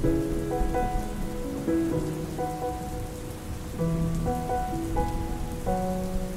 Thank you.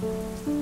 Música